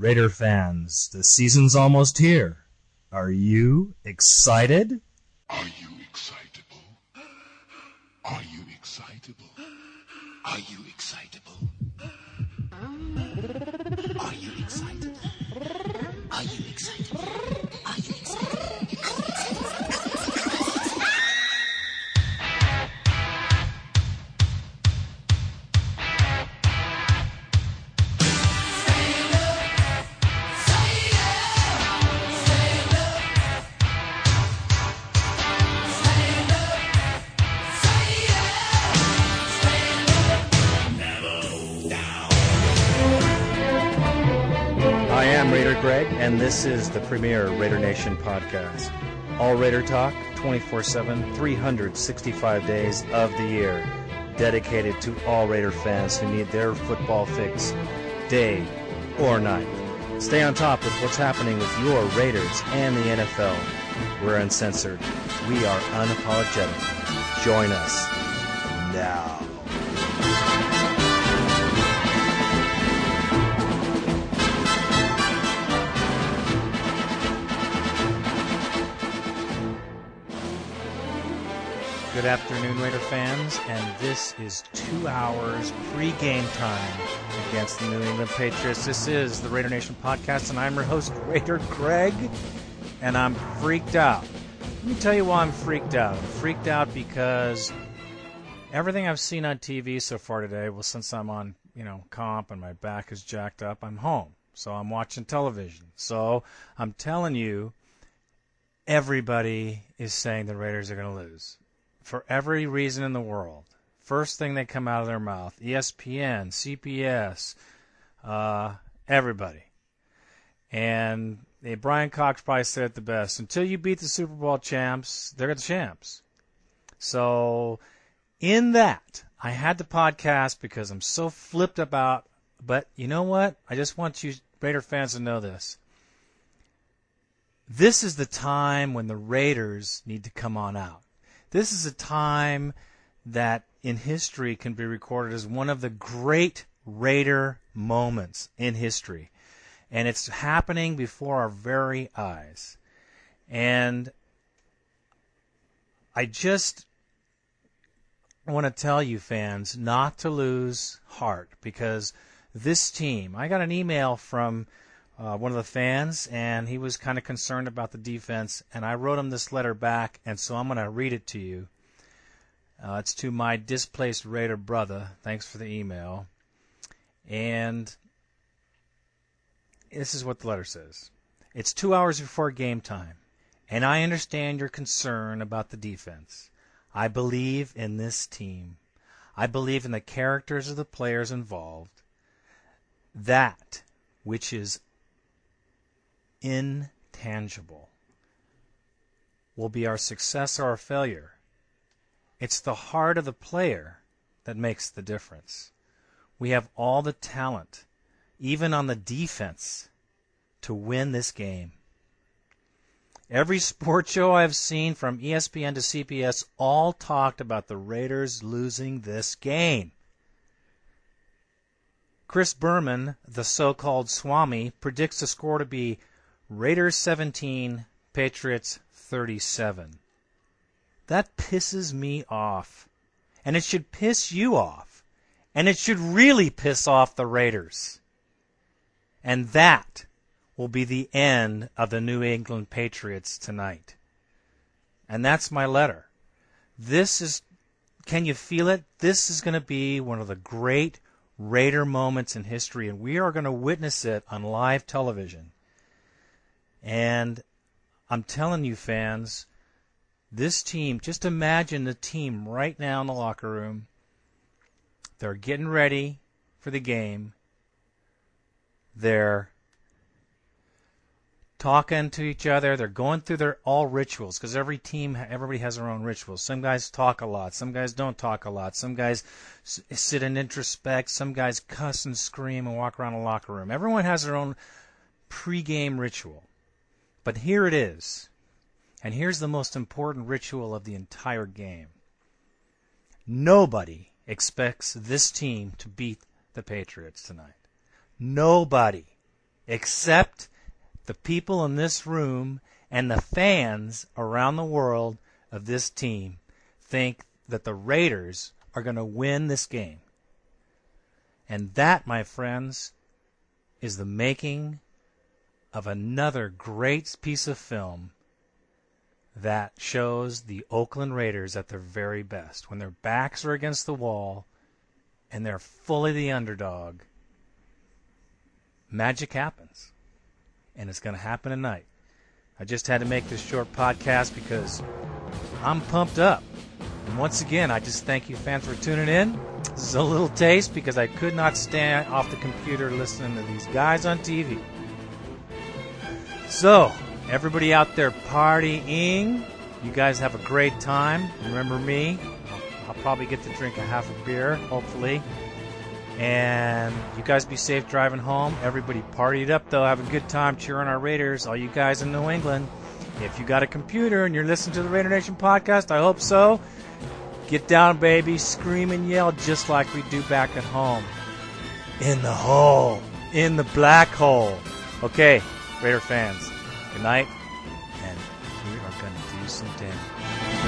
Raider fans, the season's almost here. Are you excited? Are you excitable? Are you excitable? Are you excitable? Greg, and this is the premier Raider Nation podcast. All Raider talk, 24 7, 365 days of the year, dedicated to all Raider fans who need their football fix, day or night. Stay on top with what's happening with your Raiders and the NFL. We're uncensored. We are unapologetic. Join us now. Good afternoon, Raider fans, and this is two hours pre-game time against the New England Patriots. This is the Raider Nation podcast, and I'm your host, Raider Greg, and I'm freaked out. Let me tell you why I'm freaked out. I'm freaked out because everything I've seen on TV so far today, well, since I'm on, you know, comp and my back is jacked up, I'm home. So I'm watching television. So I'm telling you, everybody is saying the Raiders are going to lose for every reason in the world. First thing they come out of their mouth ESPN, CBS, uh, everybody. And eh, Brian Cox probably said it the best until you beat the Super Bowl champs, they're the champs. So, in that, I had the podcast because I'm so flipped about. But you know what? I just want you Raider fans to know this. This is the time when the Raiders need to come on out. This is a time that in history can be recorded as one of the great Raider moments in history. And it's happening before our very eyes. And I just want to tell you, fans, not to lose heart because this team, I got an email from uh, one of the fans, and he was kind of concerned about the defense. And I wrote him this letter back, and so I'm going to read it to you. Uh, it's to my displaced Raider brother. Thanks for the email. And this is what the letter says It's two hours before game time, and I understand your concern about the defense. I believe in this team. I believe in the characters of the players involved. That which is intangible will be our success or our failure. It's the heart of the player that makes the difference. We have all the talent, even on the defense, to win this game. Every sports show I've seen from ESPN to CBS all talked about the Raiders losing this game. Chris Berman, the so called Swami, predicts the score to be Raiders 17, Patriots 37. That pisses me off. And it should piss you off. And it should really piss off the Raiders. And that will be the end of the New England Patriots tonight. And that's my letter. This is, can you feel it? This is going to be one of the great Raider moments in history, and we are going to witness it on live television. And I'm telling you, fans, this team, just imagine the team right now in the locker room. They're getting ready for the game. They're talking to each other. They're going through their all rituals because every team, everybody has their own rituals. Some guys talk a lot. Some guys don't talk a lot. Some guys s- sit and introspect. Some guys cuss and scream and walk around the locker room. Everyone has their own pregame ritual. But here it is. And here's the most important ritual of the entire game. Nobody expects this team to beat the Patriots tonight. Nobody except the people in this room and the fans around the world of this team think that the Raiders are going to win this game. And that, my friends, is the making of another great piece of film that shows the Oakland Raiders at their very best. When their backs are against the wall and they're fully the underdog, magic happens. And it's going to happen tonight. I just had to make this short podcast because I'm pumped up. And once again, I just thank you fans for tuning in. This is a little taste because I could not stand off the computer listening to these guys on TV. So, everybody out there partying, you guys have a great time. Remember me? I'll, I'll probably get to drink a half a beer, hopefully. And you guys be safe driving home. Everybody partied up though. Have a good time cheering our Raiders. All you guys in New England. If you got a computer and you're listening to the Raider Nation podcast, I hope so. Get down, baby. Scream and yell just like we do back at home. In the hole. In the black hole. Okay, Raider fans. Good night. And we are going to do some damage.